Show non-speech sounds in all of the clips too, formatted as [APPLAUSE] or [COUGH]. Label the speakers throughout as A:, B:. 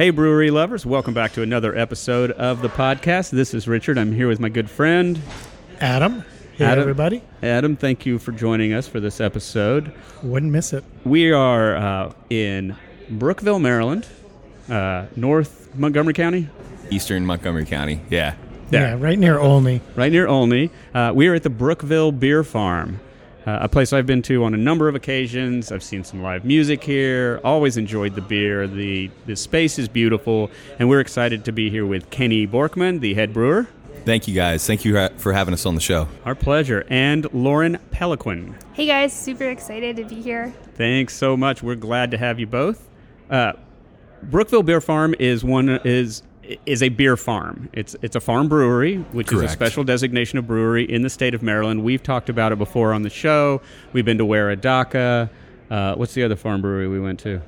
A: Hey, brewery lovers, welcome back to another episode of the podcast. This is Richard. I'm here with my good friend,
B: Adam. Hey,
A: Adam.
B: everybody.
A: Adam. Thank you for joining us for this episode.
B: Wouldn't miss it.
A: We are uh, in Brookeville, Maryland, uh, North Montgomery County,
C: Eastern Montgomery County. Yeah.
A: There.
B: Yeah, right near Olney.
A: right near Olney. Uh, we are at the Brookeville Beer Farm, uh, a place I've been to on a number of occasions. I've seen some live music here. Always enjoyed the beer. the The space is beautiful, and we're excited to be here with Kenny Borkman, the head brewer.
C: Thank you guys. Thank you for having us on the show.
A: Our pleasure, and Lauren Peliquin.
D: Hey guys, super excited to be here.
A: Thanks so much. We're glad to have you both. Uh, Brookeville Beer Farm is one is is a beer farm. It's it's a farm brewery, which is a special designation of brewery in the state of Maryland. We've talked about it before on the show. We've been to Waredaca. Uh, what's the other farm brewery we went to?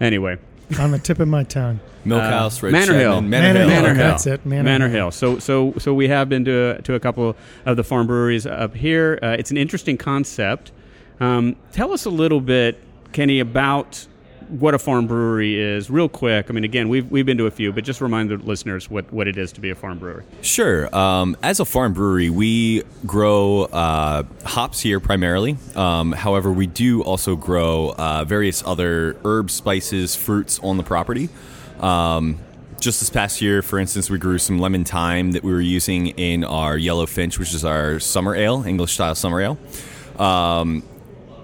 A: Anyway,
B: On the tip of my tongue. [LAUGHS]
C: Milk
A: uh,
C: House, Red
A: Manor Hill,
C: Chapman,
B: Manor Hill.
A: Manor Hill.
B: that's it, Manor
A: Manor
B: Hill.
A: Hill. So so so we have been to to a couple of the farm breweries up here. Uh, it's an interesting concept. Um, tell us a little bit, Kenny, about what a farm brewery is, real quick. I mean, again, we've we've been to a few, but just remind the listeners what what it is to be a farm brewery.
C: Sure. Um, as a farm brewery, we grow uh, hops here primarily. Um, however, we do also grow uh, various other herbs, spices, fruits on the property. Um, just this past year, for instance, we grew some lemon thyme that we were using in our Yellow Finch, which is our summer ale, English style summer ale. Um,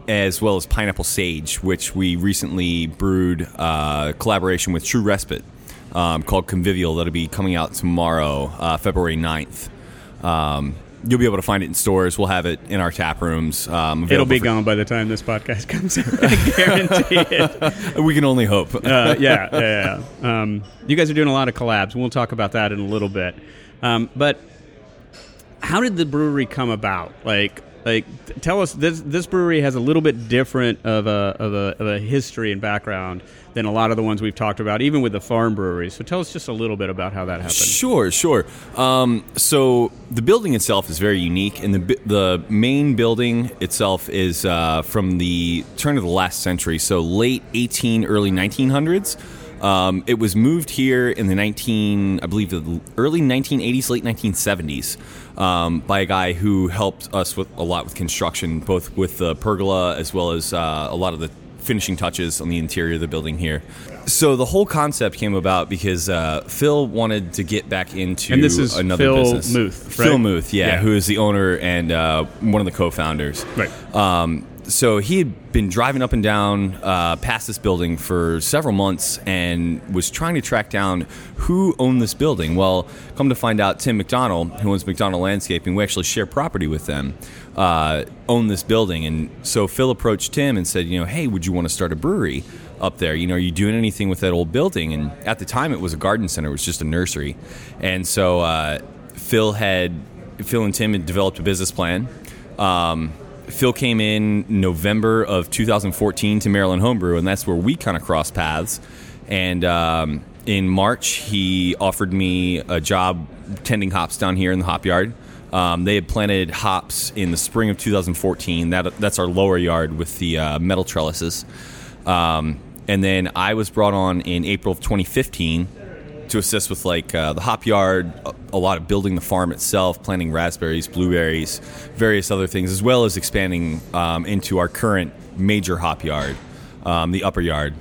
C: as well as pineapple sage, which we recently brewed uh, collaboration with True Respite um, called Convivial. That'll be coming out tomorrow, uh, February 9th. Um, you'll be able to find it in stores. We'll have it in our tap rooms. Um,
A: It'll be
C: for-
A: gone by the time this podcast [LAUGHS] comes out. I guarantee it. [LAUGHS]
C: We can only hope.
A: uh, yeah, yeah, yeah. Um, you guys are doing a lot of collabs, we'll talk about that in a little bit. Um, but how did the brewery come about? Like, like, tell us this. This brewery has a little bit different of a of a, of a history and background than a lot of the ones we've talked about, even with the farm breweries. So tell us just a little bit about how that happened.
C: Sure, sure. Um, so the building itself is very unique, and the the main building itself is uh, from the turn of the last century, so late 18, early 1900s. Um, it was moved here in the 19, I believe, the early 1980s, late 1970s, um, by a guy who helped us with a lot with construction, both with the pergola as well as uh, a lot of the finishing touches on the interior of the building here. So the whole concept came about because uh, Phil wanted to get back into
A: And this is
C: another
A: Phil
C: business.
A: Muth,
C: Phil? Muth, yeah,
A: Yeah.
C: who is the owner and uh, one of the co-founders.
A: Right.
C: Um, so he had been driving up and down uh, past this building for several months and was trying to track down who owned this building. Well, come to find out, Tim McDonald, who owns McDonald Landscaping, we actually share property with them, uh, owned this building. And so Phil approached Tim and said, you know, hey, would you want to start a brewery up there? You know, are you doing anything with that old building? And at the time, it was a garden center; it was just a nursery. And so uh, Phil had Phil and Tim had developed a business plan. Um, Phil came in November of 2014 to Maryland Homebrew, and that's where we kind of crossed paths. And um, in March, he offered me a job tending hops down here in the hop yard. Um, they had planted hops in the spring of 2014. That that's our lower yard with the uh, metal trellises. Um, and then I was brought on in April of 2015 to assist with like uh, the hop yard, a, lot of building the farm itself, planting raspberries, blueberries, various other things, as well as expanding um, into our current major hop yard, um, the upper yard.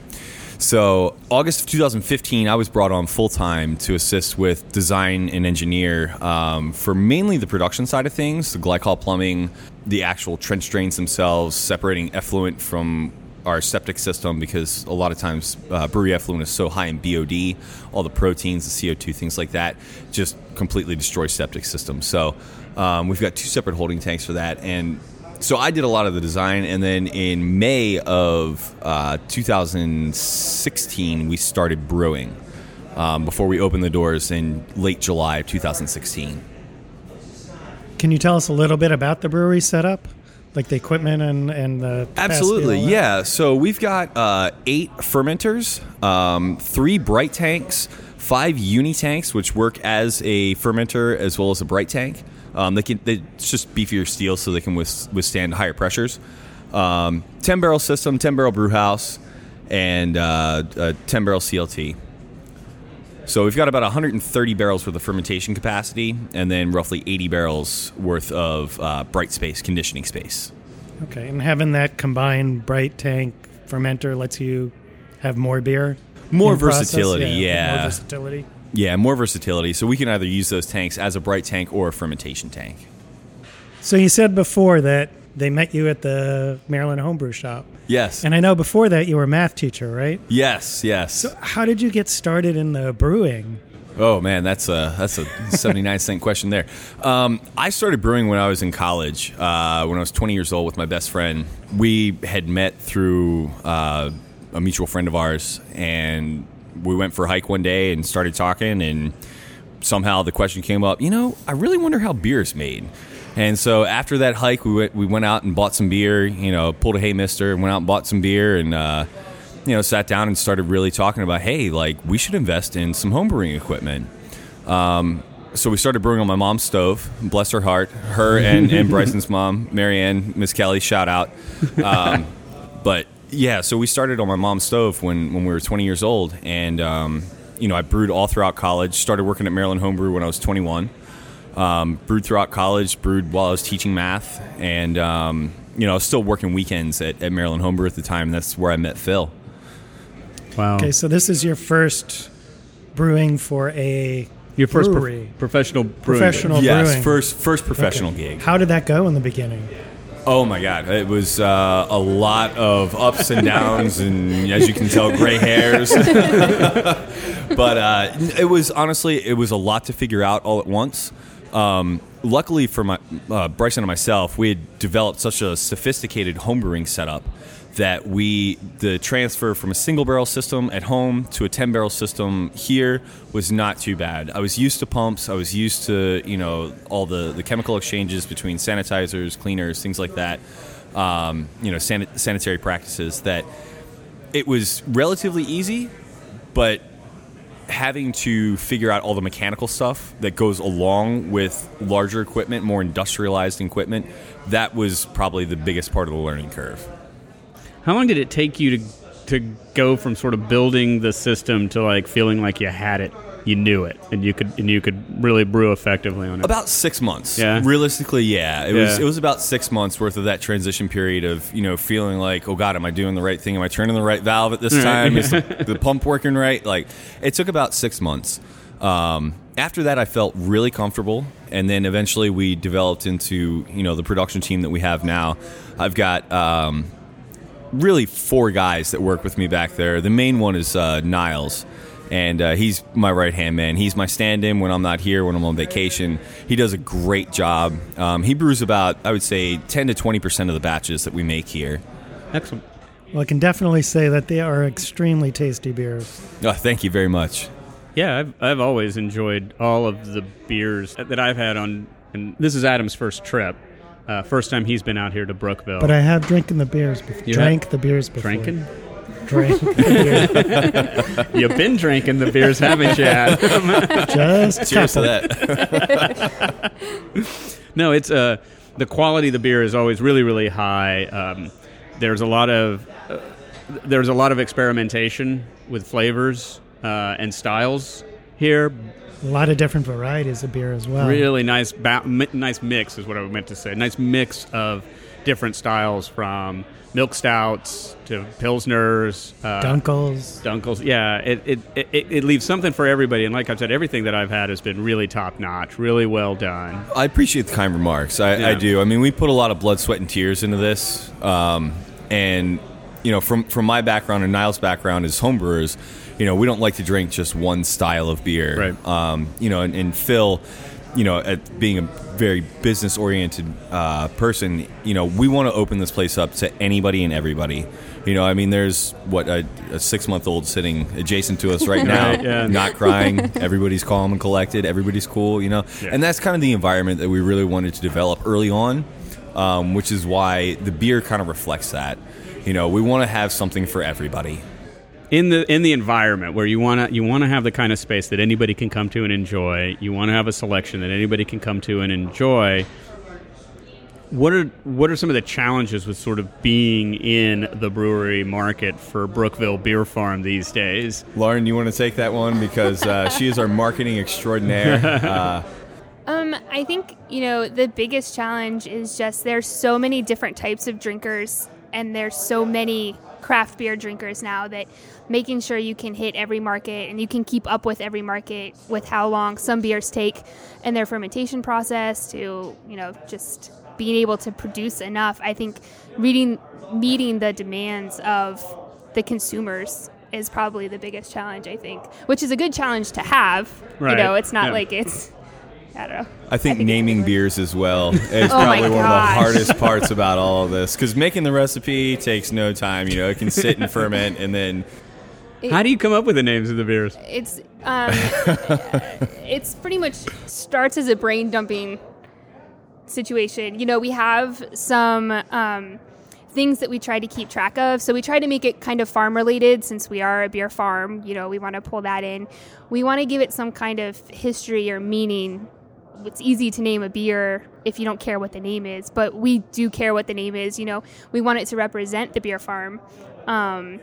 C: So, August of 2015, I was brought on full time to assist with design and engineer um, for mainly the production side of things, the glycol plumbing, the actual trench drains themselves, separating effluent from our septic system because a lot of times uh, brewery effluent is so high in BOD, all the proteins, the CO2, things like that, just completely destroy septic systems. So um, we've got two separate holding tanks for that, and so I did a lot of the design, and then in May of uh, 2016, we started brewing. Um, before we opened the doors in late July of 2016.
B: Can you tell us a little bit about the brewery setup? Like the equipment and, and the
C: Absolutely, yeah. So we've got uh, eight fermenters, um, three bright tanks, five uni tanks, which work as a fermenter as well as a bright tank. Um, they can they, it's just beefier steel, so they can withstand higher pressures. Um, ten barrel system, ten barrel brew house, and uh, a ten barrel CLT. So we've got about 130 barrels worth of fermentation capacity, and then roughly 80 barrels worth of uh, bright space conditioning space.
B: Okay, and having that combined bright tank fermenter lets you have more beer.
C: More
B: in process?
C: versatility, yeah.
B: More versatility.
C: Yeah, more versatility. So we can either use those tanks as a bright tank or a fermentation tank.
B: So you said before that they met you at the Maryland Homebrew Shop,
C: Yes.
B: and I know before that you were a math teacher, right?
C: yes. Yes.
B: So how did you get started in the brewing?
C: Oh man, that's a that's a [LAUGHS] seventy nine cent question there. Um, I started brewing when I was in college. Uh, when I was twenty years old with my best friend, we had met through uh, a mutual friend of ours, and we went for a hike one day and started talking, and somehow the question came up. You know, I really wonder how beer is made. And so after that hike, we went we went out and bought some beer. You know, pulled a hay mister and went out and bought some beer and. Uh, you know, sat down and started really talking about, hey, like we should invest in some homebrewing equipment. Um, so we started brewing on my mom's stove. Bless her heart, her and, and [LAUGHS] Bryson's mom, Marianne, Miss Kelly, shout out. Um, but yeah, so we started on my mom's stove when when we were 20 years old, and um, you know, I brewed all throughout college. Started working at Maryland Homebrew when I was 21. Um, brewed throughout college, brewed while I was teaching math, and um, you know, I was still working weekends at, at Maryland Homebrew at the time. That's where I met Phil.
A: Wow.
B: Okay, so this is your first brewing for a
A: Your first prof-
B: brewery.
A: professional brewing.
B: Professional
C: yes,
B: brewing.
C: first first professional
B: Okay.
C: gig.
B: How did that go in the beginning?
C: Oh my god, it was uh, a lot of ups and downs, and as you can tell, gray hairs. [LAUGHS] but uh, it was honestly, it was a lot to figure out all at once. Um, luckily for my uh, Bryson and myself, we had developed such a sophisticated homebrewing setup that we the transfer from a single barrel system at home to a 10 barrel system here was not too bad. I was used to pumps. I was used to you know all the, the chemical exchanges between sanitizers cleaners things like that um, you know san- sanitary practices that it was relatively easy but having to figure out all the mechanical stuff that goes along with larger equipment more industrialized equipment that was probably the biggest part of the learning curve.
A: How long did it take you to to go from sort of building the system to like feeling like you had it, you knew it, and you could and you could really brew effectively on it?
C: About six months.
A: Yeah?
C: Realistically, yeah. It was it was about six months worth of that transition period of you know feeling like, oh God, am I doing the right thing? Am I turning the right valve at this time? Is [LAUGHS] the, the pump working right? Like it took about six months. Um, after that, I felt really comfortable, and then eventually we developed into you know the production team that we have now. I've got. Um, really four guys that work with me back there. The main one is uh, Niles, and uh, he's my right hand man. He's my stand in when I'm not here, when I'm on vacation. He does a great job. Um, he brews about, I would say, 10 to 20% of the batches that we make here.
A: Excellent.
B: Well, I can definitely say that they are extremely tasty beers.
C: Oh, thank you very much.
A: Yeah, I've, I've always enjoyed all of the beers that I've had on, and this is Adam's first trip. Uh, first time he's been out here to Brookeville.
B: But I have drinking the beers before.
A: You
B: Drank the beers before.
A: drinking.
B: Drank [LAUGHS] the beer.
A: You've been drinking the beers, haven't you? Adam? [LAUGHS]
B: Just
C: Cheers to that. [LAUGHS]
A: No, it's uh, the quality of the beer is always really, really high. Um, there's a lot of uh, there's a lot of experimentation with flavors uh, and styles here.
B: A lot of different varieties of beer as well.
A: Really nice, ba- mi- nice mix is what I meant to say. Nice mix of different styles from milk stouts to pilsners, uh,
B: Dunkels.
A: Dunkels. Yeah, it, it, it, it leaves something for everybody. And like I've said, everything that I've had has been really top notch, really well done.
C: I appreciate the kind remarks. I,
A: Yeah.
C: I do. I mean, we put a lot of blood, sweat, and tears into this. Um, and, you know, from, from my background and Niles' background as homebrewers, you know, we don't like to drink just one style of beer.
A: Right.
C: Um, you know, and, and Phil, you know, at being a very business oriented uh, person, you know, we want to open this place up to anybody and everybody. You know, I mean, there's what a, a six month old sitting adjacent to us right [LAUGHS] now,
A: Right, yeah.
C: not crying. Everybody's calm and collected. Everybody's cool. You know,
A: Yeah.
C: and that's kind of the environment that we really wanted to develop early on, um, which is why the beer kind of reflects that. You know, we want to have something for everybody.
A: In the in the environment where you want to you want to have the kind of space that anybody can come to and enjoy. You want to have a selection that anybody can come to and enjoy. what are what are some of the challenges with sort of being in the brewery market for Brookeville Beer Farm these days?
C: Lauren, you want to take that one because uh, she is our marketing extraordinaire. Uh, [LAUGHS]
D: Um, I think you know the biggest challenge is just there's so many different types of drinkers, and there's so many craft beer drinkers now that making sure you can hit every market and you can keep up with every market with how long some beers take and their fermentation process to you know just being able to produce enough. I think reading meeting the demands of the consumers is probably the biggest challenge. I think, which is a good challenge to have.
A: Right.
D: You know, it's not
A: Yeah.
D: like it's. I don't know.
C: I think
D: it's
C: naming beers as well [LAUGHS] is
D: Oh my
C: probably one of the hardest parts [LAUGHS] about all of this because making the recipe takes no time. You know, it can sit and ferment, and then
A: How do you come up with the names of the beers?
D: It's um, [LAUGHS] it's pretty much starts as a brain dumping situation. You know, we have some um, things that we try to keep track of. So we try to make it kind of farm related since we are a beer farm. You know, we want to pull that in. We want to give it some kind of history or meaning. It's easy to name a beer if you don't care what the name is, but we do care what the name is. You know, we want it to represent the beer farm. Um,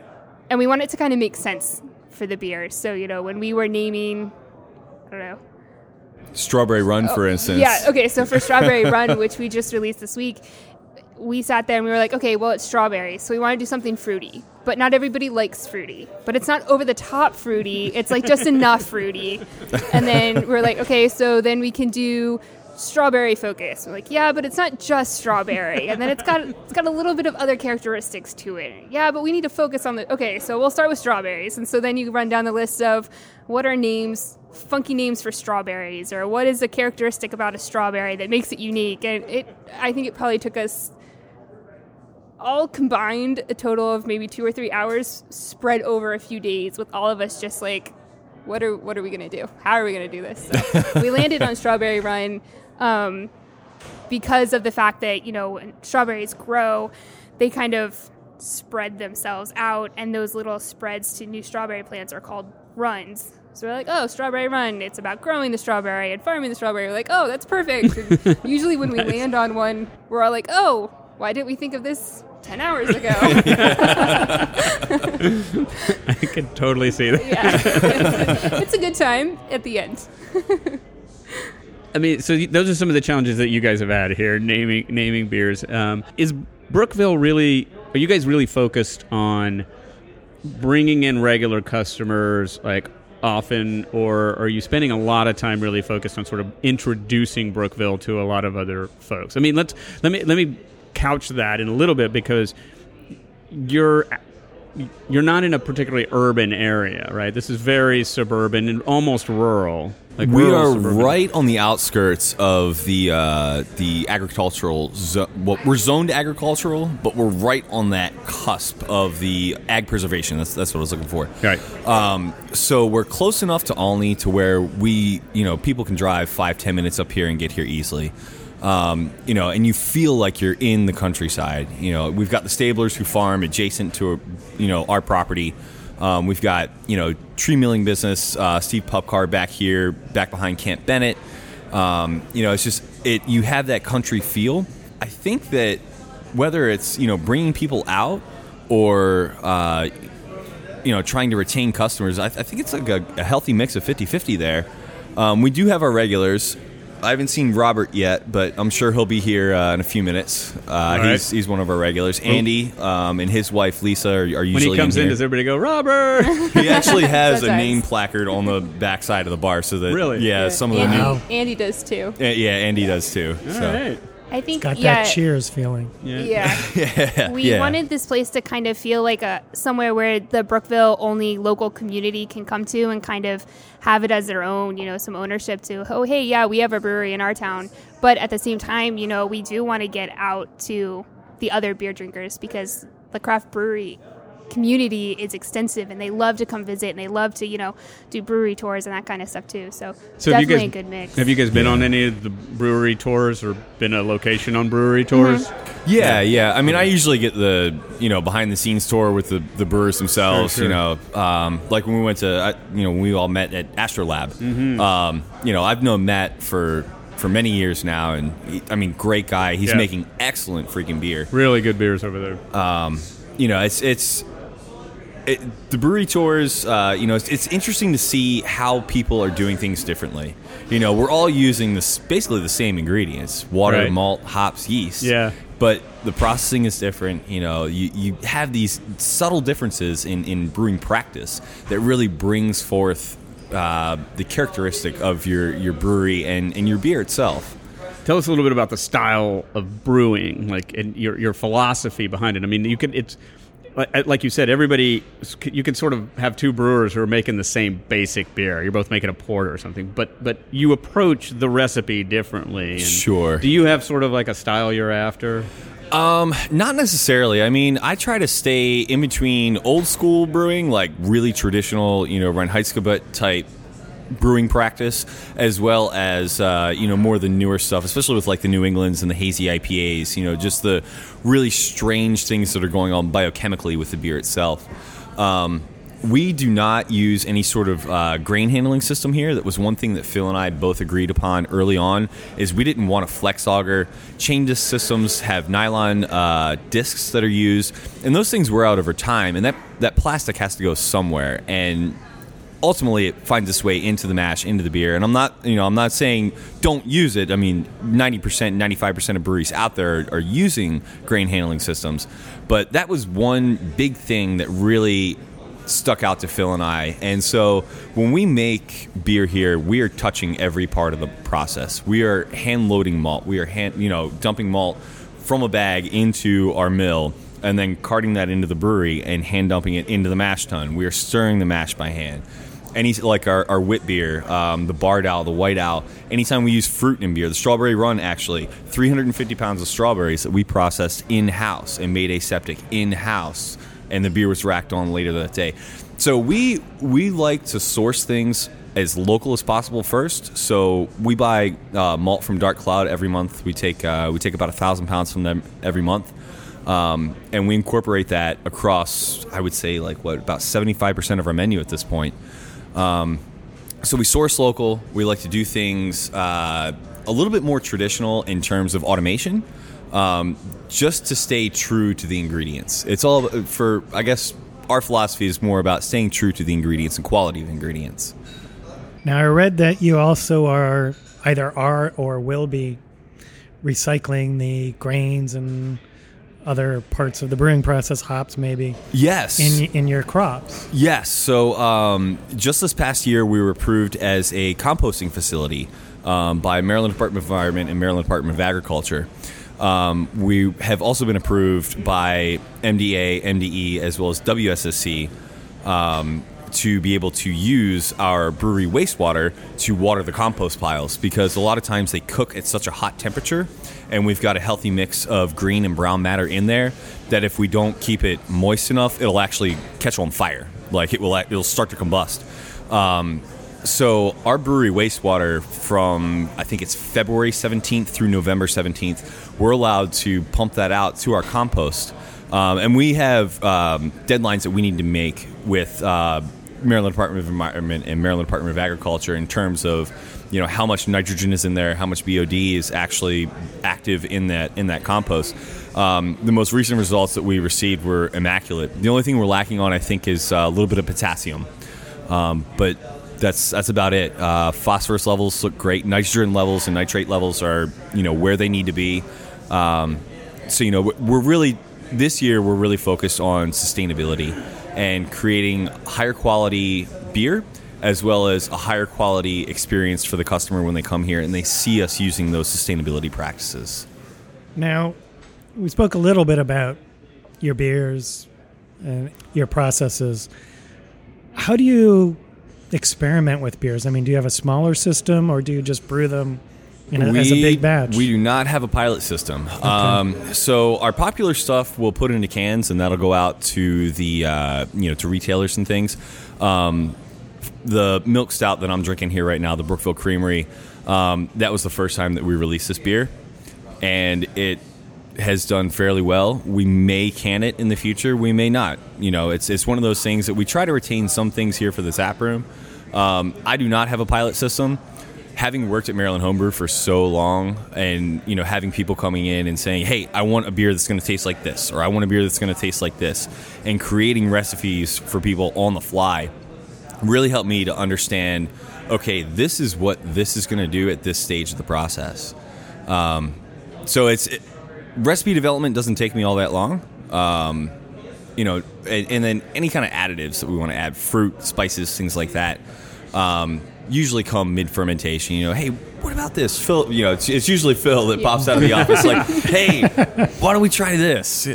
D: and we want it to kind of make sense for the beer. So, you know, when we were naming, I don't know,
C: Strawberry Run, for instance.
D: Oh, yeah. Okay. So for Strawberry Run, which we just released this week, we sat there and we were like, okay, well, it's strawberry, so we want to do something fruity. But not everybody likes fruity. But it's not over the top fruity. It's like just enough fruity. [LAUGHS] And then we're like, okay, so then we can do strawberry focus. We're like, yeah, but it's not just strawberry. And then it's got it's got a little bit of other characteristics to it. Yeah, but we need to focus on the okay, so we'll start with strawberries. And so then you run down the list of what are names funky names for strawberries or what is a characteristic about a strawberry that makes it unique. And it I think it probably took us all combined a total of maybe two or three hours spread over a few days with all of us just like what are what are we gonna do? How are we gonna do this? So [LAUGHS] we landed on strawberry run um, because of the fact that you know when strawberries grow they kind of spread themselves out and those little spreads to new strawberry plants are called runs. So we're like oh strawberry run it's about growing the strawberry and farming the strawberry. We're like oh that's perfect. And [LAUGHS] usually when we land on one we're all like oh why didn't we think of this 10 hours ago [LAUGHS] [LAUGHS]
A: I can totally see that.
D: yeah [LAUGHS] it's a good time at the end
A: I mean, so those are some of the challenges that you guys have had here, naming naming beers. Um, is Brookeville really? Are you guys really focused on bringing in regular customers, like often, or are you spending a lot of time really focused on sort of introducing Brookeville to a lot of other folks? I mean, let's let me let me couch that in a little bit because you're you're not in a particularly urban area, right? This is very suburban and almost rural. Like
C: We
A: rural
C: are
A: suburban.
C: right on the outskirts of the uh, the agricultural. Zo- well, we're zoned agricultural, but we're right on that cusp of the ag preservation. That's that's what I was looking for.
A: Right.
C: Um, so we're close enough to Olney to where we, you know, people can drive five ten minutes up here and get here easily. Um, you know, and you feel like you're in the countryside. You know, we've got the stablers who farm adjacent to, you know, our property. Um, we've got you know tree milling business. Uh, Steve Pupcar back here, back behind Camp Bennett. Um, you know, it's just it. You have that country feel. I think that whether it's you know bringing people out or uh, you know trying to retain customers, I, I think it's like a, a healthy mix of 50-50 there. Um, we do have our regulars. I haven't seen Robert yet, but I'm sure he'll be here uh, in a few minutes. Uh,
A: right.
C: he's, he's one of our regulars. Andy um, and his wife Lisa are, are
A: When
C: usually
A: he comes in,
C: here.
A: does everybody go, Robert? [LAUGHS]
C: He actually [LAUGHS] has a
D: Sometimes.
C: name placard on the back side of the bar, so that
A: Really?
C: yeah, some of the
D: Andy,
C: new
D: Andy does too.
C: yeah, yeah, Andy does too.
A: All
C: so.
A: right.
D: I think
B: Got
D: yeah,
B: that Cheers feeling.
A: Yeah. [LAUGHS]
D: Yeah. we
C: yeah.
D: wanted this place to kind of feel like a somewhere where the Brookeville only local community can come to and kind of have it as their own, you know, some ownership to, oh, hey, yeah, we have a brewery in our town. But at the same time, you know, we do want to get out to the other beer drinkers because the craft brewery community is extensive and they love to come visit and they love to, you know, do brewery tours and that kind of stuff too. So,
A: So have you
D: definitely
A: guys
D: a good mix.
A: have you guys been on any of the brewery tours or been a location on brewery tours?
D: Mm-hmm.
C: Yeah, yeah. I mean, I usually get the you know behind the scenes tour with the, the brewers themselves.
A: Sure,
C: You know, um, like when we went to uh, you know when we all met at Astrolab. Um, you know, I've known Matt for for many years now, and he, I mean, great guy. He's
A: Yeah.
C: making excellent freaking beer.
A: Really good beers over there.
C: You know, it's it's. It, the brewery tours, uh, you know, it's, it's interesting to see how people are doing things differently. You know, we're all using this basically the same ingredients: water,
A: Right.
C: malt, hops, yeast.
A: Yeah.
C: But the processing is different. You know, you, you have these subtle differences in, in brewing practice that really brings forth uh, the characteristic of your, your brewery and, and your beer itself.
A: Tell us a little bit about the style of brewing, like and your your philosophy behind it. I mean, you can it's like like you said, everybody you can sort of have two brewers who are making the same basic beer. You're both making a porter or something, but but you approach the recipe differently. And
C: Sure.
A: Do you have sort of like a style you're after?
C: Um, Not necessarily. I mean, I try to stay in between old school brewing, like really traditional, you know, Reinheitsgebot type brewing practice, as well as uh, you know more of the newer stuff, especially with like the New Englands and the hazy IPAs. You know, just the really strange things that are going on biochemically with the beer itself. Um, we do not use any sort of uh, grain handling system here. That was one thing that Phil and I both agreed upon early on. Is we didn't want a flex auger. Chain disc systems have nylon uh, discs that are used, and those things wear out over time. And that that plastic has to go somewhere. And ultimately it finds its way into the mash into the beer. And i'm not you know i'm not saying don't use it. I mean 90% 95% of breweries out there are, are using grain handling systems. But that was one big thing that really stuck out to phil and i. And so when we make beer here we are touching every part of the process. We are hand loading malt. We are hand you know dumping malt from a bag into our mill and then carting that into the brewery and hand dumping it into the mash tun. We are stirring the mash by hand. Any like our, our wit beer, um, the barred owl, the white owl. Anytime we use fruit in beer, the strawberry run actually, 350 pounds of strawberries that we processed in house and made aseptic in house, and the beer was racked on later that day. So we we like to source things as local as possible first. So we buy uh, malt from Dark Cloud every month. We take uh, we take about a thousand pounds from them every month. Um, and we incorporate that across, I would say, like what about seventy-five percent of our menu at this point. Um, so we source local. We like to do things uh, a little bit more traditional in terms of automation, um, just to stay true to the ingredients. It's all for, I guess, our philosophy is more about staying true to the ingredients and quality of ingredients.
B: Now, I read that you also are either are or will be recycling the grains and other parts of the brewing process, hops maybe,
C: Yes.
B: in in your crops.
C: Yes. So um, just this past year, we were approved as a composting facility um, by Maryland Department of Environment and Maryland Department of Agriculture. Um, we have also been approved by MDA, MDE, as well as WSSC um, to be able to use our brewery wastewater to water the compost piles because a lot of times they cook at such a hot temperature and we've got a healthy mix of green and brown matter in there that if we don't keep it moist enough it'll actually catch on fire. Like it will it'll start to combust. Um, so our brewery wastewater from I think it's February 17th through November 17th, we're allowed to pump that out to our compost, um, and we have um, deadlines that we need to make with uh, Maryland Department of Environment and Maryland Department of Agriculture in terms of you know how much nitrogen is in there, how much BOD is actually active in that in that compost. Um, the most recent results that we received were immaculate. The only thing we're lacking on, I think, is uh, a little bit of potassium. Um, but that's that's about it. Uh, phosphorus levels look great. Nitrogen levels and nitrate levels are you know where they need to be. Um, so you know we're really this year we're really focused on sustainability and creating higher quality beer as well as a higher quality experience for the customer when they come here and they see us using those sustainability practices.
B: Now, we spoke a little bit about your beers and your processes. How do you experiment with beers? I mean, do you have a smaller system or do you just brew them you know, as a big batch?
C: We do not have a pilot system. Um, so our popular stuff we'll put into cans, and that'll go out to the uh, you know to retailers and things. Um, the milk stout that I'm drinking here right now, the Brookeville Creamery, um, that was the first time that we released this beer, and it has done fairly well. We may can it in the future. We may not. You know, it's it's one of those things that we try to retain some things here for the app room. Um, I do not have a pilot system. Having worked at Maryland Homebrew for so long, and you know, having people coming in and saying, "Hey, I want a beer that's going to taste like this," or "I want a beer that's going to taste like this," and creating recipes for people on the fly really helped me to understand. Okay, this is what this is going to do at this stage of the process. Um, so it's it, recipe development doesn't take me all that long. Um, you know, and, and, then any kind of additives that we want to add, fruit, spices, things like that, um, usually come mid fermentation. You know, hey, what about this? Phil, you know, it's, it's usually Phil that pops out of the office like, [LAUGHS] hey, why don't we try this?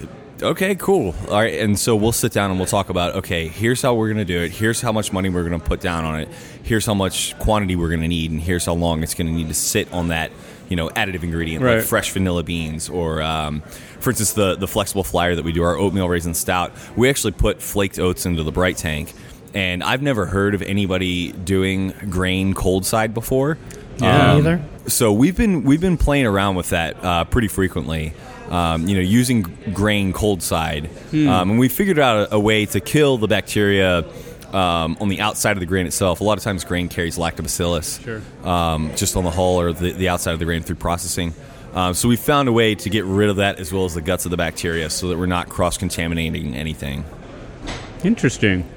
C: Okay, cool. All right, and so we'll sit down and we'll talk about okay, here's how we're going to do it. Here's how much money we're going to put down on it. Here's how much quantity we're going to need, and here's how long it's going to need to sit on that you know additive ingredient
A: Right.
C: like fresh vanilla beans or um, for instance the the flexible flyer that we do our oatmeal raisin stout we actually put flaked oats into the bright tank and i've never heard of anybody doing grain cold side before
A: Yeah.
C: Um,
B: Either.
C: so we've been we've been playing around with that uh, pretty frequently. Um, you know, using grain cold side, um, and we figured out a, a way to kill the bacteria um, on the outside of the grain itself. A lot of times, grain carries lactobacillus
A: Sure.
C: um, just on the hull or the, the outside of the grain through processing. Um, so we found a way to get rid of that as well as the guts of the bacteria, so that we're not cross contaminating anything.
A: Interesting.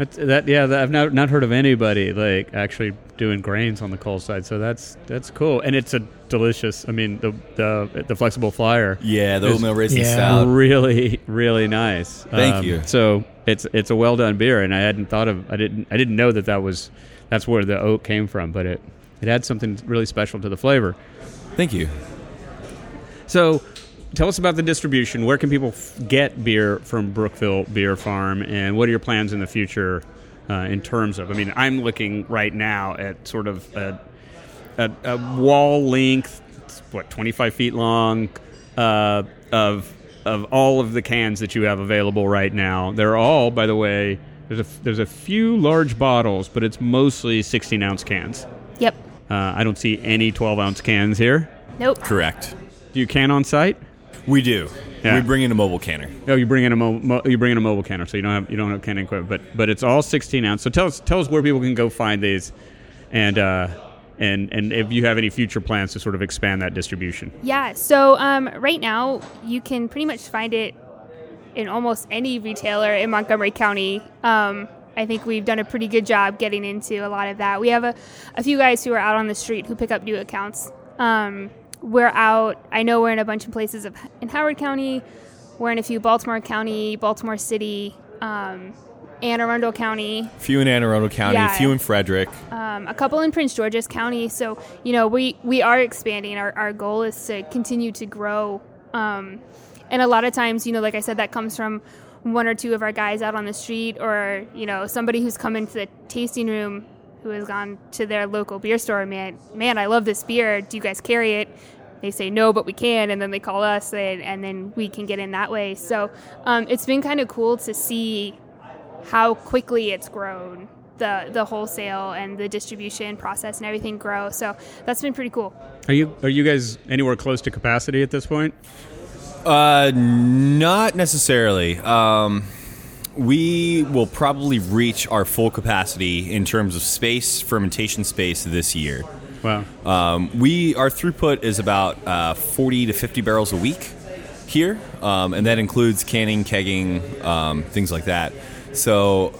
A: That's, that yeah, that, I've not not heard of anybody like actually doing grains on the cold side. So that's that's cool, and it's a delicious. I mean, the the the flexible flyer.
C: Yeah, the oatmeal raisin
B: Yeah.
C: stout.
A: really really nice. Um,
C: Thank you.
A: So it's it's a well done beer, and I hadn't thought of I didn't I didn't know that that was that's where the oat came from, but it it had something really special to the flavor.
C: Thank you.
A: So, tell us about the distribution. Where can people f- get beer from Brookeville Beer Farm, and what are your plans in the future uh, in terms of? I mean, I'm looking right now at sort of a, a, a wall length, what 25 feet long, uh, of of all of the cans that you have available right now. They're all, by the way, there's a there's a few large bottles, but it's mostly 16 ounce cans.
D: Yep.
A: Uh, I don't see any 12 ounce cans here.
D: Nope.
C: Correct.
A: Do you can on site?
C: We do.
A: Yeah.
C: We bring in a mobile canner.
A: Oh, you bring in a mo- mo- you bring in a mobile canner, so you don't have you don't have canning equipment, but but it's all 16 ounce. So tell us tell us where people can go find these, and uh, and and if you have any future plans to sort of expand that distribution.
D: Yeah. So um, right now, you can pretty much find it in almost any retailer in Montgomery County. Um, I think we've done a pretty good job getting into a lot of that. We have a, a few guys who are out on the street who pick up new accounts. Um, we're out. I know we're in a bunch of places of, in Howard County. We're in a few Baltimore County, Baltimore City, um, Anne Arundel County,
C: Few in Anne Arundel County,
D: Yeah.
C: few in Frederick.
D: um, a couple in Prince George's County. So you know we we are expanding. Our our goal is to continue to grow. Um, and a lot of times, you know, like I said, that comes from one or two of our guys out on the street, or you know, somebody who's come into the tasting room who has gone to their local beer store. Man, man, I love this beer. Do you guys carry it? They say no, but we can, and then they call us, and, and then we can get in that way. So um, it's been kind of cool to see how quickly it's grown the the wholesale and the distribution process and everything grow so that's been pretty cool
A: Are you are you guys anywhere close to capacity at this point?
C: Uh, not necessarily. Um, we will probably reach our full capacity in terms of space, fermentation space this year.
A: Wow.
C: Um, we our throughput is about uh, 40 to 50 barrels a week here, um, and that includes canning, kegging, um, things like that. So.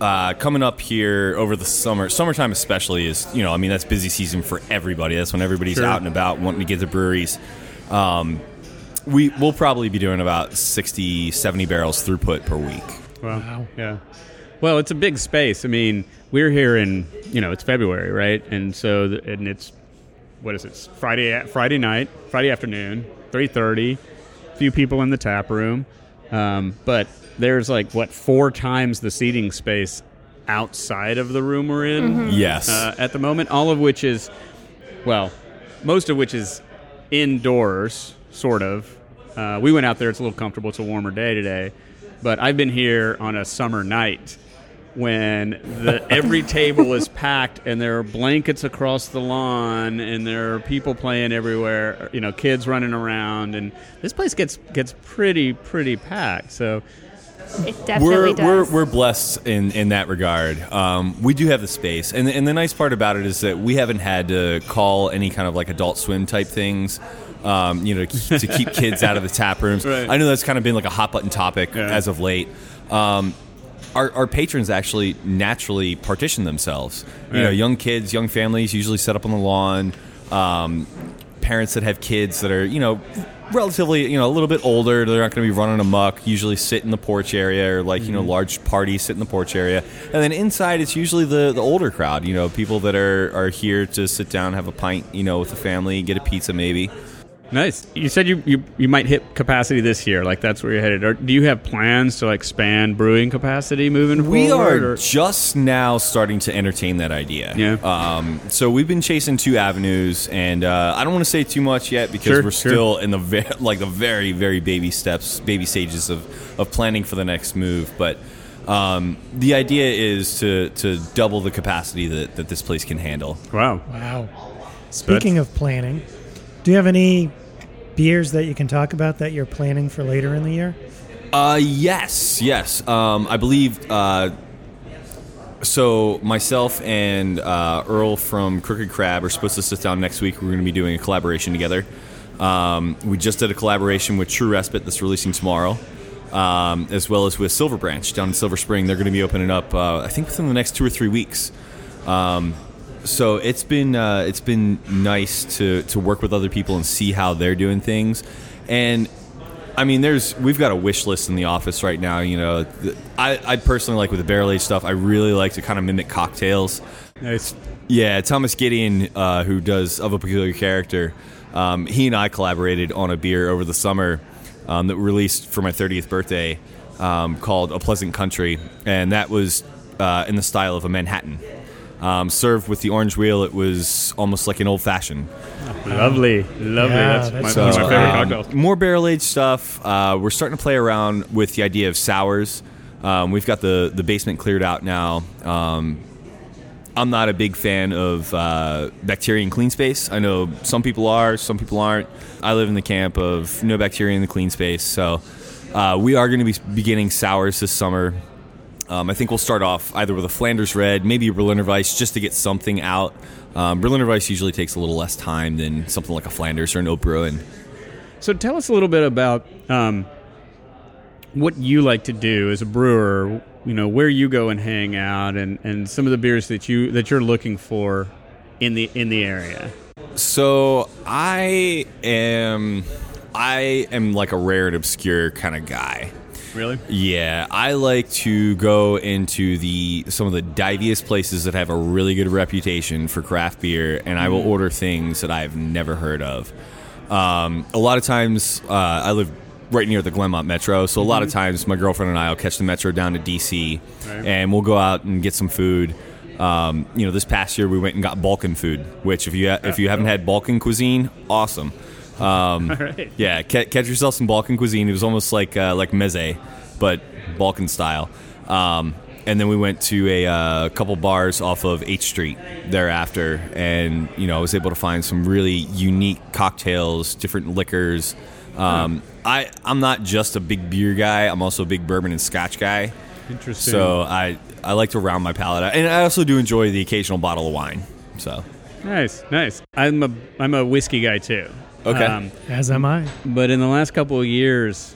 C: Uh, coming up here over the summer, summertime especially is, you know, I mean, that's busy season for everybody. That's when everybody's
A: Sure.
C: out and about wanting to get to breweries. Um, we, we'll probably be doing about 60, 70 barrels throughput per week.
A: Wow.
B: Wow.
A: Yeah. Well, it's a big space. I mean, we're here in you know it's February, right? And so th- and it's what is it? It's Friday Friday night, Friday afternoon, three thirty. Few people in the tap room, um, but there's like what four times the seating space outside of the room we're in
C: Yes.
A: uh, at the moment. All of which is well, most of which is indoors, sort of. Uh, we went out there. It's a little comfortable. It's a warmer day today, but I've been here on a summer night when the every table is packed and there are blankets across the lawn and there are people playing everywhere. You know, kids running around, and this place gets gets pretty pretty packed. So.
D: It definitely
C: we're,
D: does.
C: we're we're blessed in in that regard. Um, we do have the space, and and the nice part about it is that we haven't had to call any kind of like Adult Swim type things. Um, you know, to keep kids out of the tap rooms. [LAUGHS]
A: Right.
C: I know that's kind of been like a hot button topic
A: Yeah.
C: as of late. Um, our, our patrons actually naturally partition themselves. You know, young kids, young families usually set up on the lawn. Um, parents that have kids that are, you know, relatively, you know, a little bit older, they're not going to be running amok, usually sit in the porch area or like, you know, large parties sit in the porch area. And then inside it's usually the, the older crowd, you know, people that are, are here to sit down, have a pint, you know, with the family, get a pizza maybe.
A: Nice. You said you, you you might hit capacity this year. Like that's where you're headed. Or do you have plans to like expand brewing capacity moving
C: We
A: forward?
C: We are
A: or-
C: just now starting to entertain that idea.
A: Yeah.
C: Um, so we've been chasing two avenues, and uh, I don't want to say too much yet because
A: Sure,
C: we're
A: sure.
C: still in the ve- [LAUGHS] like the very very baby steps, baby stages of of planning for the next move. But um, the idea is to to double the capacity that, that this place can handle.
A: wow.
B: Wow. Speaking of planning, do you have any beers that you can talk about that you're planning for later in the year?
C: Uh, yes, yes. Um, I believe. Uh, so myself and uh, Earl from Crooked Crab are supposed to sit down next week. We're going to be doing a collaboration together. Um, we just did a collaboration with True Respite that's releasing tomorrow, um, as well as with Silver Branch down in Silver Spring. They're going to be opening up, uh, I think, within the next two or three weeks. Um, so it's been uh, it's been nice to to work with other people and see how they're doing things, and I mean, there's we've got a wish list in the office right now. You know, I, I personally like with the barrel aged stuff. I really like to kind of mimic cocktails.
A: Nice.
C: Yeah, Thomas Gideon, uh, who does of a peculiar character, um, he and I collaborated on a beer over the summer um, that we released for my 30th birthday um, called A Pleasant Country, and that was uh, in the style of a Manhattan. Um, served with the orange wheel, it was almost like an old fashioned.
A: Lovely. Lovely.
B: Yeah,
A: that's,
B: that
A: my,
B: sounds
A: one of my favorite
C: um,
A: cocktails.
C: More barrel aged stuff. Uh, we're starting to play around with the idea of sours. Um, we've got the the basement cleared out now. Um, I'm not a big fan of uh, bacteria in clean space. I know some people are, some people aren't. I live in the camp of no bacteria in the clean space. So uh, we are going to be beginning sours this summer. Um, I think we'll start off either with a Flanders Red, maybe a Berliner Weiss, just to get something out. Um, Berliner Weiss usually takes a little less time than something like a Flanders or an Oud Bruin.
A: So tell us a little bit about um, what you like to do as a brewer. You know where you go and hang out, and, and some of the beers that you that you're looking for in the in the area.
C: So I am, I am like a rare and obscure kind of guy.
A: Really?
C: Yeah, I like to go into the some of the diviest places that have a really good reputation for craft beer, and I will order things that I've never heard of. Um, a lot of times, uh, I live right near the Glenmont Metro, so a lot of times my girlfriend and I will catch the metro down to DC,
A: Right.
C: and we'll go out and get some food. Um, you know, this past year we went and got Balkan food, which if you ha- if you haven't had Balkan cuisine, awesome. Um, [LAUGHS]
A: All right.
C: yeah, ca- catch yourself some Balkan cuisine. It was almost like uh, like meze, but Balkan style. Um, and then we went to a uh, couple bars off of H Street thereafter, and you know I was able to find some really unique cocktails, different liquors. Um, I I'm not just a big beer guy. I'm also a big bourbon and Scotch guy.
A: Interesting.
C: So I I like to round my palate out, and I also do enjoy the occasional bottle of wine. So
A: nice, nice. I'm a I'm a whiskey guy too.
C: Okay.
A: Um,
B: As am I.
A: but in the last couple of years,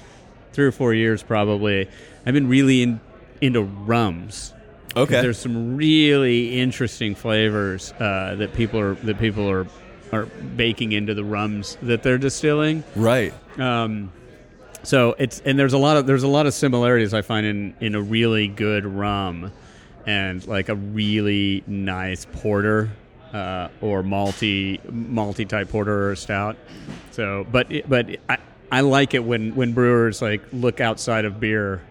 A: three or four years probably, I've been really in, into rums.
C: okay,
A: There's some really interesting flavors uh, that people are that people are are baking into the rums that they're distilling.
C: right.
A: Um, so it's and there's a lot of there's a lot of similarities I find in in a really good rum and like a really nice porter uh, or malty malty type porter or stout. So, but it, but I I like it when when brewers like look outside of beer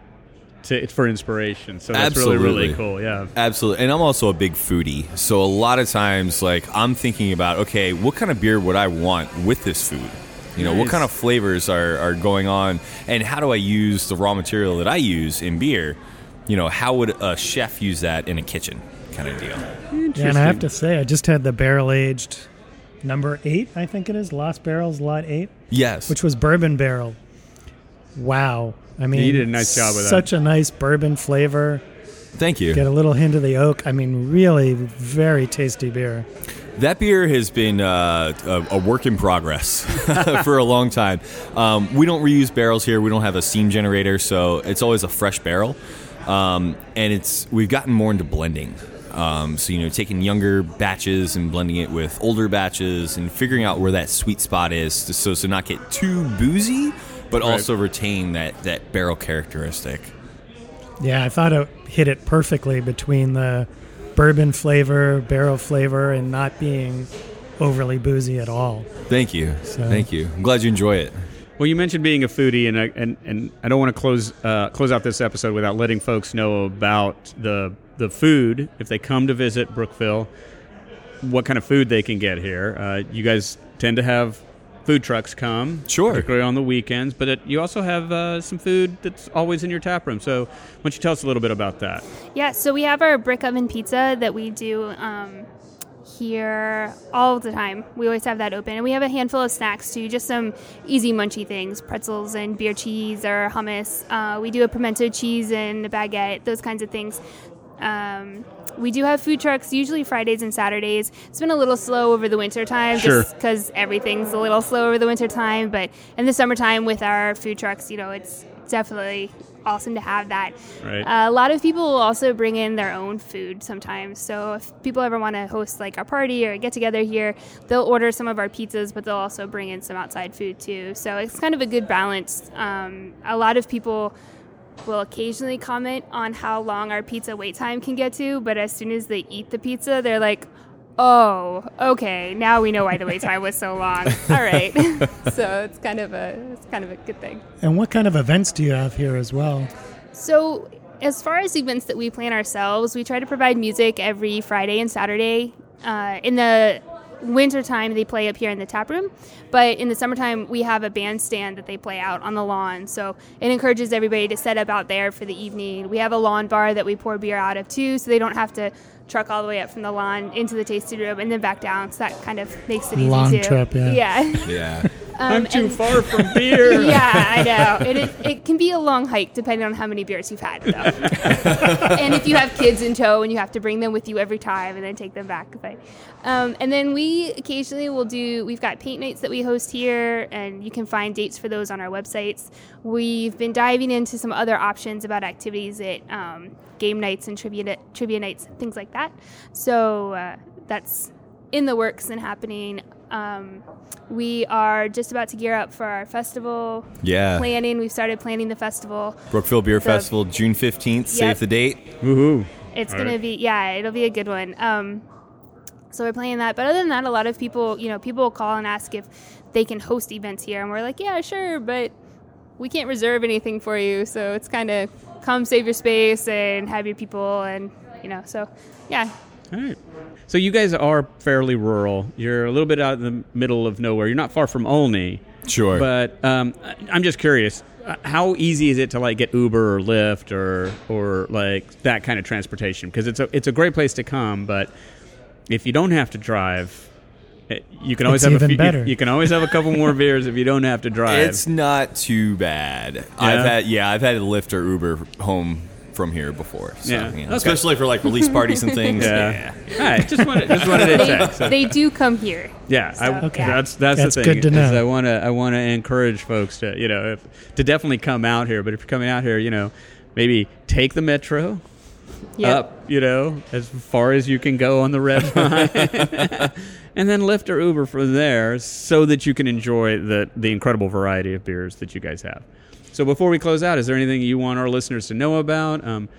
A: to for inspiration. So that's really really cool. Yeah.
C: Absolutely. And I'm also a big foodie. So a lot of times like I'm thinking about, okay, what kind of beer would I want with this food? You know, what kind of flavors are, are going on and how do I use the raw material that I use in beer? You know, how would a chef use that in a kitchen kind of deal?
B: Yeah, and I have to say, I just had the barrel aged number eight, I think it is, Lost Barrels Lot 8,
C: Yes.
B: which was bourbon barrel. Wow. I mean,
A: you did a nice job with that.
B: Such a nice bourbon flavor.
C: Thank you.
B: Get a little hint of the oak. I mean, really very tasty beer.
C: That beer has been uh, a, a work in progress [LAUGHS] for a long time. Um, we don't reuse barrels here. We don't have a steam generator, so it's always a fresh barrel. Um, and it's we've gotten more into blending. Um, so you know, taking younger batches and blending it with older batches, and figuring out where that sweet spot is, to, so so not get too boozy, but
A: Right.
C: also retain that that barrel characteristic.
B: Yeah, I thought it hit it perfectly between the bourbon flavor, barrel flavor, and not being overly boozy at all.
C: Thank you,
B: So-
C: thank you. I'm glad you enjoy it.
A: Well, you mentioned being a foodie, and I, and and I don't want to close uh, close out this episode without letting folks know about the the food if they come to visit Brookeville. What kind of food they can get here? Uh, you guys tend to have food trucks come,
C: Sure.
A: particularly on the weekends. But it, you also have uh, some food that's always in your tap room. So, why don't you tell us a little bit about that?
D: Yeah, so we have our brick oven pizza that we do um, here all the time. We always have that open. And we have a handful of snacks too, just some easy munchy things pretzels and beer cheese or hummus. Uh, we do a pimento cheese and a baguette, those kinds of things. Um, we do have food trucks usually Fridays and Saturdays. It's been a little slow over the winter time
A: Sure.
D: just because everything's a little slow over the winter time. But in the summertime with our food trucks, you know, it's definitely awesome to have that.
A: Right.
D: Uh, a lot of people will also bring in their own food sometimes. So if people ever want to host like a party or get together here, they'll order some of our pizzas, but they'll also bring in some outside food too. So it's kind of a good balance. Um, a lot of people will occasionally comment on how long our pizza wait time can get to, but as soon as they eat the pizza, they're like, "Oh, okay, now we know why the wait time was so long." [LAUGHS] All right, [LAUGHS] so it's kind of a it's kind of a good thing.
B: And what kind of events do you have here as well?
D: So, as far as events that we plan ourselves, we try to provide music every Friday and Saturday. Uh, in the wintertime, they play up here in the tap room, but in the summertime, we have a bandstand that they play out on the lawn. So, it encourages everybody to set up out there for the evening. We have a lawn bar that we pour beer out of too, so they don't have to truck all the way up from the lawn into the tasting room and then back down. So, that kind of makes it easy
B: Long
D: too.
B: trip, yeah.
D: Yeah.
C: Yeah. [LAUGHS]
D: Um,
A: I'm too
D: and-
A: far from [LAUGHS] beer.
D: yeah, I know. It, it, it can be a long hike depending on how many beers you've had, though. [LAUGHS] and if you have kids in tow and you have to bring them with you every time and then take them back. But, um, and then we occasionally will do, we've got paint nights that we host here, and you can find dates for those on our websites. We've been diving into some other options about activities at um, game nights and trivia, trivia nights, things like that. So uh, that's in the works and happening. Um, we are just about to gear up for our festival
C: Yeah.
D: planning. We've started planning the festival.
C: Brookeville Beer
D: The-
C: Festival, June 15th. Save the date.
A: Woohoo!
D: It's
A: All
D: gonna be yeah, it'll be a good one. Um, so we're planning that. But other than that, a lot of people, you know, people will call and ask if they can host events here, and we're like, yeah, sure, but we can't reserve anything for you. So it's kind of come save your space and have your people, and you know, so yeah,
A: All right. So you guys are fairly rural. You're a little bit out in the middle of nowhere. You're not far from Olney.
C: Sure.
A: But um, I- I'm just curious, uh, how easy is it to like get Uber or Lyft or or like that kind of transportation? Because it's a it's a great place to come, but if you don't have to drive, eh, you can always
B: It's
A: have
B: even
A: a few,
B: better.
A: You, you can always have a couple more beers if you don't have to [LAUGHS] drive.
C: It's not too bad. I've had yeah, I've had a Lyft or Uber home from here before. So,
A: Yeah.
C: you know,
A: Okay.
C: especially for like release parties and things. [LAUGHS]
A: yeah. All right. Just wanted just wanted to check. So-
D: they do come here.
A: Yeah, I,
B: Okay.
A: that's that's,
B: That's
A: the thing.
B: good to know.
A: I want to I want to encourage folks to you know if, to definitely come out here. But if you're coming out here, you know, maybe take the metro
D: Yep.
A: up, you know, as far as you can go on the red [LAUGHS] line, [LAUGHS] and then Lyft or Uber from there, so that you can enjoy the the incredible variety of beers that you guys have. So before we close out, is there anything you want our listeners to know about? Um,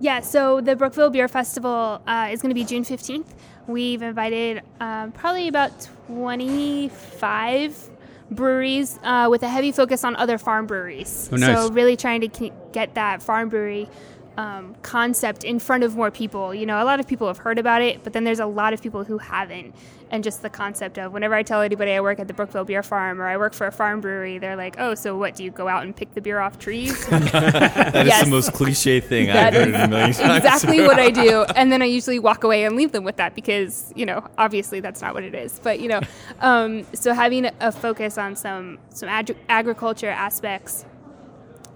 D: Yeah, so the Brookeville Beer Festival uh, is going to be June 15th. We've invited um, probably about 25 breweries uh, with a heavy focus on other farm breweries.
A: Oh, nice.
D: So, really trying to get that farm brewery um, concept in front of more people. You know, a lot of people have heard about it, but then there's a lot of people who haven't. And just the concept of whenever I tell anybody I work at the Brookeville Beer Farm or I work for a farm brewery, they're like, oh, so what? Do you go out and pick the beer off trees? [LAUGHS]
C: That is
D: Yes.
C: the most cliche thing
D: That
C: I've heard in a million times.
D: exactly what I do. And then I usually walk away and leave them with that because, you know, obviously that's not what it is. But, you know, um, so having a focus on some, some ag- agriculture aspects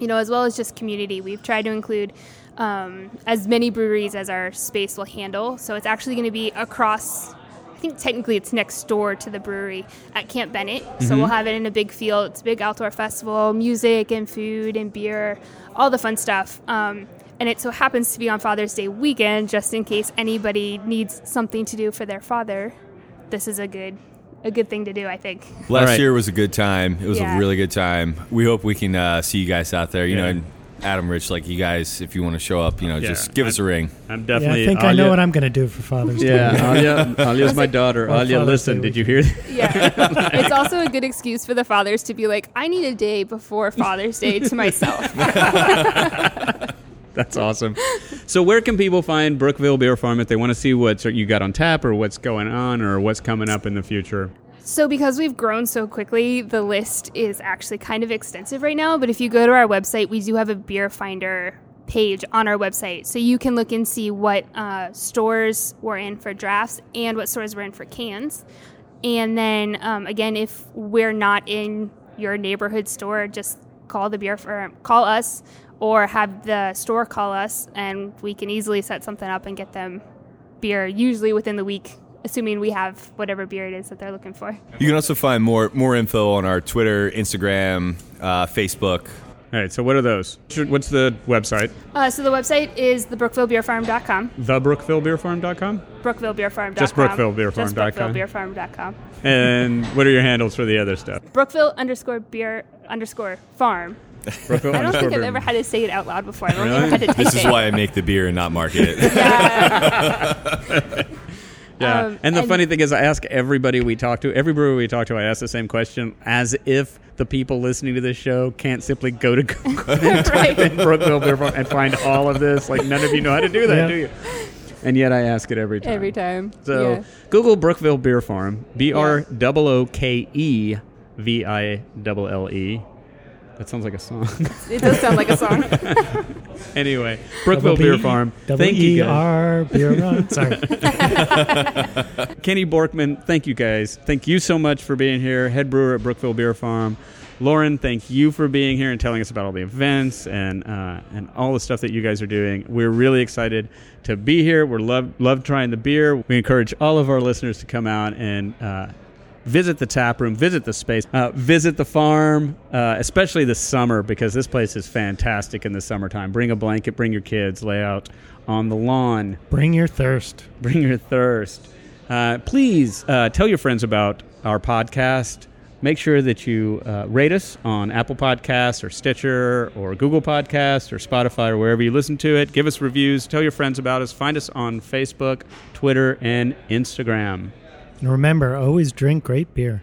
D: you know, as well as just community. We've tried to include um, as many breweries as our space will handle. So it's actually going to be across. I think technically it's next door to the brewery at Camp Bennett. So we'll have it in a big field. It's a big outdoor festival, music and food and beer, all the fun stuff. Um, and it so happens to be on Father's Day weekend, just in case anybody needs something to do for their father. This is a good, a good thing to do, I think.
C: Last
A: right.
C: year was a good time. It was
D: Yeah.
C: a really good time. We hope we can uh, see you guys out there. You know,
A: Yeah.
C: and Adam Rich, like you guys, if you want to show up, you know,
A: Yeah,
C: just give us a ring.
A: I'm
B: Yeah,
A: definitely.
B: I think I
A: Alia-
B: know what I'm going to do for Father's Day.
A: Yeah, Alia, [LAUGHS] Alia's my daughter.
B: Or
A: Alia,
B: Father's
A: listen,
B: Day
A: did you hear that? [LAUGHS] [LAUGHS]
D: Yeah. it's also a good excuse for the fathers to be like, I need a day before Father's Day to myself.
A: That's awesome. So, where can people find Brookeville Beer Farm if they want to see what you got on tap or what's going on or what's coming up in the future?
D: So, because we've grown so quickly, the list is actually kind of extensive right now. But if you go to our website, we do have a beer finder page on our website. So you can look and see what uh, stores we're in for drafts and what stores we're in for cans. And then, um, again, if we're not in your neighborhood store, just call the beer firm, call us, or have the store call us, and we can easily set something up and get them beer, usually within the week, assuming we have whatever beer it is that they're looking for.
C: You can also find more more info on our Twitter, Instagram, uh, Facebook.
A: All right, so what are those? What's the website?
D: Uh, so the website is thebrookevillebeerfarm.com.
A: TheBrookevilleBeerFarm.com?
D: Brookevillebeerfarm.com.
A: Just brookevillebeerfarm.com.
D: Just brookevillebeerfarm.com.
A: And what are your handles for the other stuff?
D: Brookeville underscore beer underscore farm.
A: Brookeville
D: I don't think I've
A: beer.
D: ever had to say it out loud before. I've only
A: Really?
D: ever had to type
C: This is
D: it.
C: why I make the beer and not market it. [LAUGHS] [LAUGHS]
D: Yeah.
A: Yeah.
D: Um,
A: and the
D: and-
A: funny thing is, I ask everybody we talk to, every brewer we talk to, I ask the same question as if the people listening to this show can't simply go to [LAUGHS] Google and type in Brookeville Beer Farm and find all of this. Like, none of you know how to do that,
B: Yeah.
A: do you? And yet I ask it every time.
D: Every time.
A: So
D: yeah.
A: Google Brookeville Beer Farm, B R O O K E V I L L E. That sounds like a song.
D: It does sound like a song. [LAUGHS]
A: anyway, Brookeville Beer Farm. Thank you, guys.
B: Beer run. Sorry. [LAUGHS]
A: Kenny Borkman, thank you guys. Thank you so much for being here, head brewer at Brookeville Beer Farm. Lauren, thank you for being here and telling us about all the events and uh, and all the stuff that you guys are doing. We're really excited to be here. We're love love trying the beer. We encourage all of our listeners to come out and uh, visit the tap room, visit the space, uh, visit the farm, uh, especially this summer because this place is fantastic in the summertime. Bring a blanket, bring your kids, lay out on the lawn
B: Bring your thirst.
A: bring your thirst. Uh, please uh, tell your friends about our podcast. Make sure that you uh, rate us on Apple Podcasts or Stitcher or Google Podcasts or Spotify or wherever you listen to it. Give us reviews. Tell your friends about us. Find us on Facebook, Twitter, and Instagram.
B: And remember, always drink great beer.